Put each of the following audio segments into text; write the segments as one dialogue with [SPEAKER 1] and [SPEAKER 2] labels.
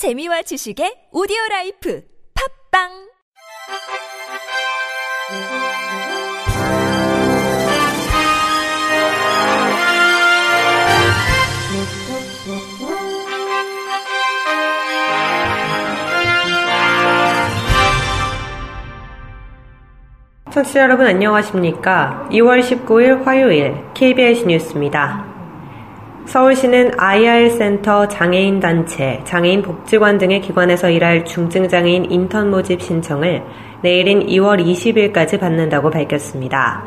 [SPEAKER 1] 재미와 지식의 오디오 라이프 팝빵
[SPEAKER 2] 청취자 여러분 안녕하십니까? 2월 19일 화요일 KBS 뉴스입니다. 서울시는 IR 센터 장애인 단체, 장애인 복지관 등의 기관에서 일할 중증장애인 인턴 모집 신청을 내일인 2월 20일까지 받는다고 밝혔습니다.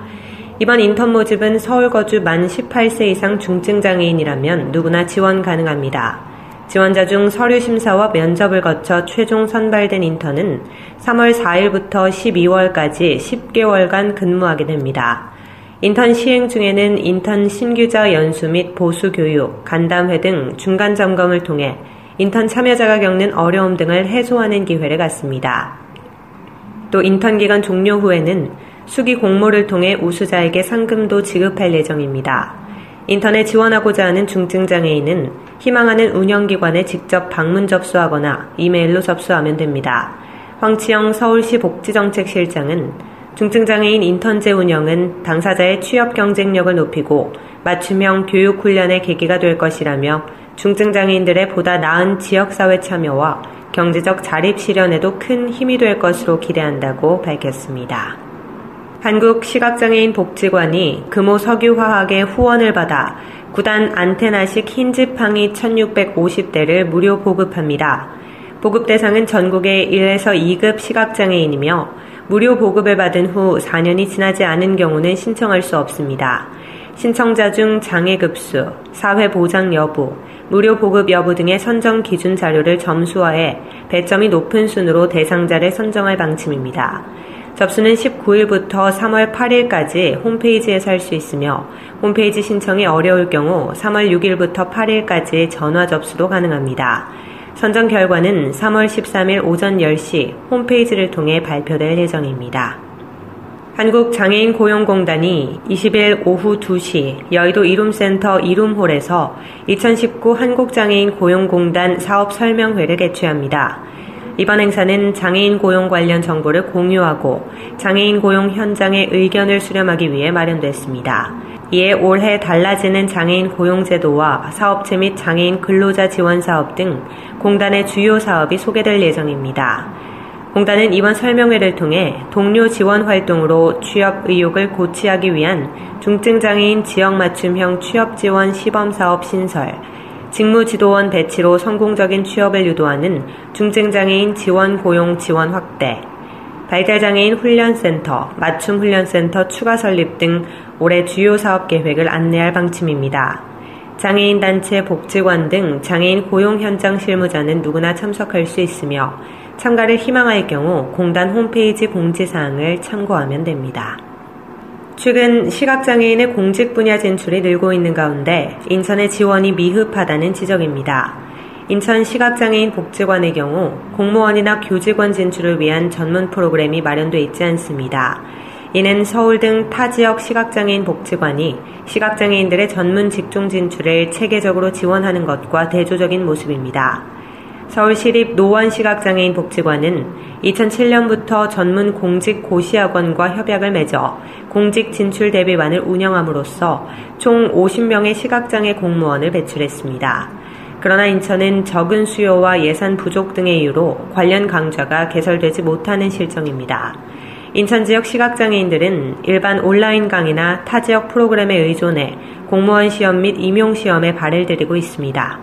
[SPEAKER 2] 이번 인턴 모집은 서울 거주 만 18세 이상 중증장애인이라면 누구나 지원 가능합니다. 지원자 중 서류 심사와 면접을 거쳐 최종 선발된 인턴은 3월 4일부터 12월까지 10개월간 근무하게 됩니다. 인턴 시행 중에는 인턴 신규자 연수 및 보수 교육, 간담회 등 중간 점검을 통해 인턴 참여자가 겪는 어려움 등을 해소하는 기회를 갖습니다. 또 인턴 기간 종료 후에는 수기 공모를 통해 우수자에게 상금도 지급할 예정입니다. 인턴에 지원하고자 하는 중증장애인은 희망하는 운영기관에 직접 방문 접수하거나 이메일로 접수하면 됩니다. 황치영 서울시 복지정책실장은 중증장애인 인턴제 운영은 당사자의 취업 경쟁력을 높이고 맞춤형 교육 훈련의 계기가 될 것이라며 중증장애인들의 보다 나은 지역사회 참여와 경제적 자립 실현에도 큰 힘이 될 것으로 기대한다고 밝혔습니다. 한국시각장애인 복지관이 금호 석유화학의 후원을 받아 구단 안테나식 흰지팡이 1650대를 무료 보급합니다. 보급 대상은 전국의 1에서 2급 시각장애인이며 무료 보급을 받은 후 4년이 지나지 않은 경우는 신청할 수 없습니다. 신청자 중 장애 급수, 사회 보장 여부, 무료 보급 여부 등의 선정 기준 자료를 점수화해 배점이 높은 순으로 대상자를 선정할 방침입니다. 접수는 19일부터 3월 8일까지 홈페이지에서 할 수 있으며 홈페이지 신청이 어려울 경우 3월 6일부터 8일까지 전화 접수도 가능합니다. 선정 결과는 3월 13일 오전 10시 홈페이지를 통해 발표될 예정입니다. 한국장애인 고용공단이 20일 오후 2시 여의도 이룸센터 이룸홀에서 2019 한국장애인 고용공단 사업 설명회를 개최합니다. 이번 행사는 장애인 고용 관련 정보를 공유하고 장애인 고용 현장의 의견을 수렴하기 위해 마련됐습니다. 이에 올해 달라지는 장애인 고용제도와 사업체 및 장애인 근로자 지원 사업 등 공단의 주요 사업이 소개될 예정입니다. 공단은 이번 설명회를 통해 동료 지원 활동으로 취업 의욕을 고취하기 위한 중증장애인 지역 맞춤형 취업 지원 시범 사업 신설, 직무 지도원 배치로 성공적인 취업을 유도하는 중증장애인 지원 고용 지원 확대, 발달장애인 훈련센터, 맞춤훈련센터 추가 설립 등 올해 주요 사업 계획을 안내할 방침입니다. 장애인 단체 복지관 등 장애인 고용 현장 실무자는 누구나 참석할 수 있으며 참가를 희망할 경우 공단 홈페이지 공지사항을 참고하면 됩니다. 최근 시각장애인의 공직 분야 진출이 늘고 있는 가운데 인천의 지원이 미흡하다는 지적입니다. 인천 시각장애인 복지관의 경우 공무원이나 교직원 진출을 위한 전문 프로그램이 마련돼 있지 않습니다. 이는 서울 등 타 지역 시각장애인 복지관이 시각장애인들의 전문 직종 진출을 체계적으로 지원하는 것과 대조적인 모습입니다. 서울시립 노원시각장애인 복지관은 2007년부터 전문 공직 고시학원과 협약을 맺어 공직 진출 대비반을 운영함으로써 총 50명의 시각장애 공무원을 배출했습니다. 그러나 인천은 적은 수요와 예산 부족 등의 이유로 관련 강좌가 개설되지 못하는 실정입니다. 인천 지역 시각장애인들은 일반 온라인 강의나 타 지역 프로그램에 의존해 공무원 시험 및 임용 시험에 발을 들이고 있습니다.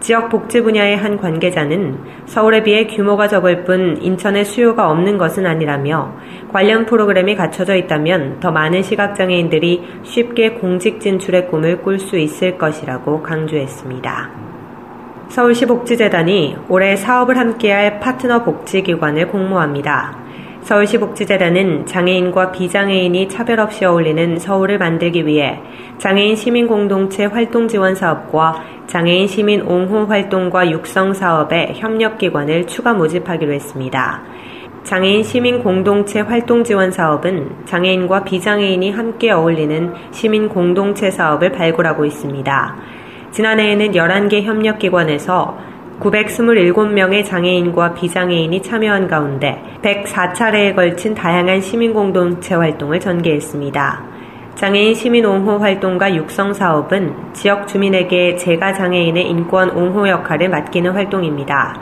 [SPEAKER 2] 지역 복지 분야의 한 관계자는 서울에 비해 규모가 적을 뿐 인천에 수요가 없는 것은 아니라며 관련 프로그램이 갖춰져 있다면 더 많은 시각장애인들이 쉽게 공직 진출의 꿈을 꿀 수 있을 것이라고 강조했습니다. 서울시 복지재단이 올해 사업을 함께할 파트너 복지기관을 공모합니다. 서울시 복지재단은 장애인과 비장애인이 차별 없이 어울리는 서울을 만들기 위해 장애인 시민 공동체 활동 지원 사업과 장애인 시민 옹호 활동과 육성 사업의 협력 기관을 추가 모집하기로 했습니다. 장애인 시민 공동체 활동 지원 사업은 장애인과 비장애인이 함께 어울리는 시민 공동체 사업을 발굴하고 있습니다. 지난해에는 11개 협력기관에서 927명의 장애인과 비장애인이 참여한 가운데 104차례에 걸친 다양한 시민공동체 활동을 전개했습니다. 장애인 시민 옹호 활동과 육성 사업은 지역 주민에게 재가 장애인의 인권 옹호 역할을 맡기는 활동입니다.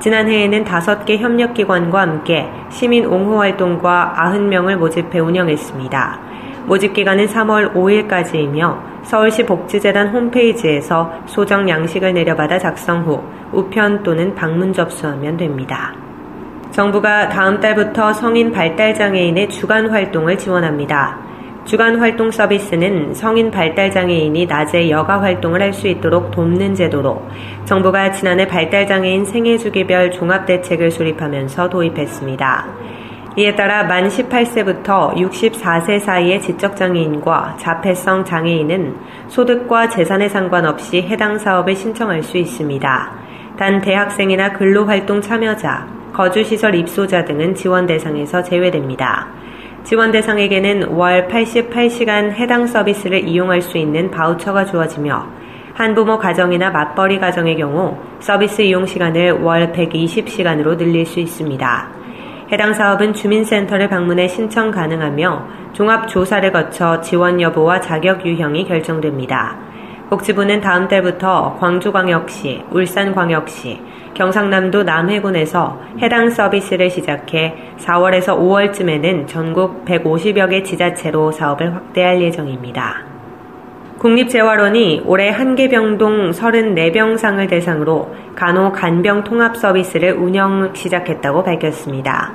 [SPEAKER 2] 지난해에는 5개 협력기관과 함께 시민 옹호 활동과 90명을 모집해 운영했습니다. 모집 기간은 3월 5일까지이며 서울시 복지재단 홈페이지에서 소정 양식을 내려받아 작성 후 우편 또는 방문 접수하면 됩니다. 정부가 다음 달부터 성인 발달장애인의 주간 활동을 지원합니다. 주간 활동 서비스는 성인 발달장애인이 낮에 여가 활동을 할 수 있도록 돕는 제도로 정부가 지난해 발달장애인 생애주기별 종합대책을 수립하면서 도입했습니다. 이에 따라 만 18세부터 64세 사이의 지적장애인과 자폐성 장애인은 소득과 재산에 상관없이 해당 사업을 신청할 수 있습니다. 단 대학생이나 근로활동 참여자, 거주시설 입소자 등은 지원 대상에서 제외됩니다. 지원 대상에게는 월 88시간 해당 서비스를 이용할 수 있는 바우처가 주어지며 한부모 가정이나 맞벌이 가정의 경우 서비스 이용 시간을 월 120시간으로 늘릴 수 있습니다. 해당 사업은 주민센터를 방문해 신청 가능하며 종합조사를 거쳐 지원 여부와 자격 유형이 결정됩니다. 복지부는 다음 달부터 광주광역시, 울산광역시, 경상남도 남해군에서 해당 서비스를 시작해 4월에서 5월쯤에는 전국 150여 개 지자체로 사업을 확대할 예정입니다. 국립재활원이 올해 한계병동 34병상을 대상으로 간호 간병 통합 서비스를 운영 시작했다고 밝혔습니다.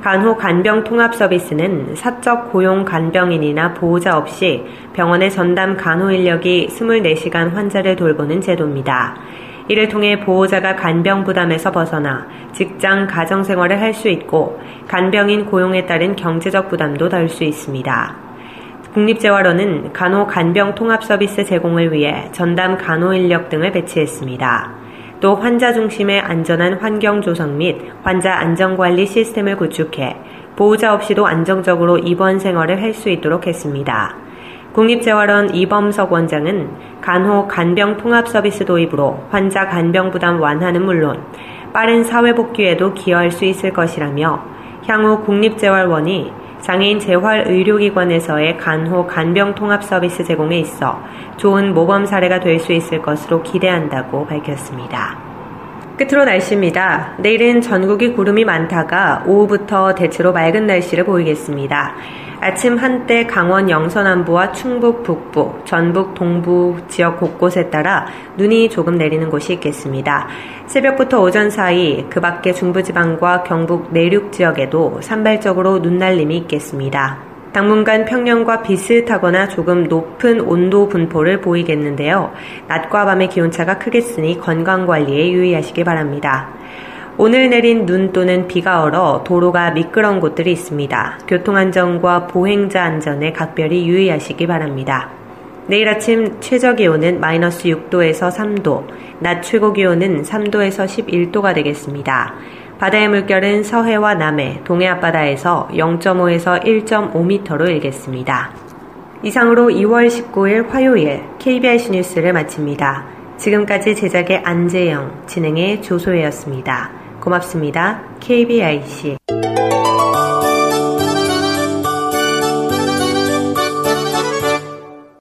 [SPEAKER 2] 간호 간병 통합 서비스는 사적 고용 간병인이나 보호자 없이 병원의 전담 간호 인력이 24시간 환자를 돌보는 제도입니다. 이를 통해 보호자가 간병 부담에서 벗어나 직장 가정 생활을 할 수 있고 간병인 고용에 따른 경제적 부담도 덜 수 있습니다. 국립재활원은 간호 간병 통합 서비스 제공을 위해 전담 간호 인력 등을 배치했습니다. 또 환자 중심의 안전한 환경 조성 및 환자 안전관리 시스템을 구축해 보호자 없이도 안정적으로 입원 생활을 할 수 있도록 했습니다. 국립재활원 이범석 원장은 간호 간병 통합 서비스 도입으로 환자 간병 부담 완화는 물론 빠른 사회 복귀에도 기여할 수 있을 것이라며 향후 국립재활원이 장애인 재활 의료기관에서의 간호 간병 통합 서비스 제공에 있어 좋은 모범 사례가 될 수 있을 것으로 기대한다고 밝혔습니다. 끝으로 날씨입니다. 내일은 전국이 구름이 많다가 오후부터 대체로 맑은 날씨를 보이겠습니다. 아침 한때 강원 영서남부와 충북 북부, 전북 동부 지역 곳곳에 따라 눈이 조금 내리는 곳이 있겠습니다. 새벽부터 오전 사이 그 밖에 중부지방과 경북 내륙 지역에도 산발적으로 눈날림이 있겠습니다. 당분간 평년과 비슷하거나 조금 높은 온도 분포를 보이겠는데요. 낮과 밤의 기온차가 크겠으니 건강관리에 유의하시기 바랍니다. 오늘 내린 눈 또는 비가 얼어 도로가 미끄러운 곳들이 있습니다. 교통안전과 보행자 안전에 각별히 유의하시기 바랍니다. 내일 아침 최저 기온은 마이너스 6도에서 3도, 낮 최고 기온은 3도에서 11도가 되겠습니다. 바다의 물결은 서해와 남해, 동해 앞바다에서 0.5에서 1.5m로 일겠습니다. 이상으로 2월 19일 화요일 KBS 뉴스를 마칩니다. 지금까지 제작의 안재영, 진행의 조소혜였습니다. 고맙습니다. KBIC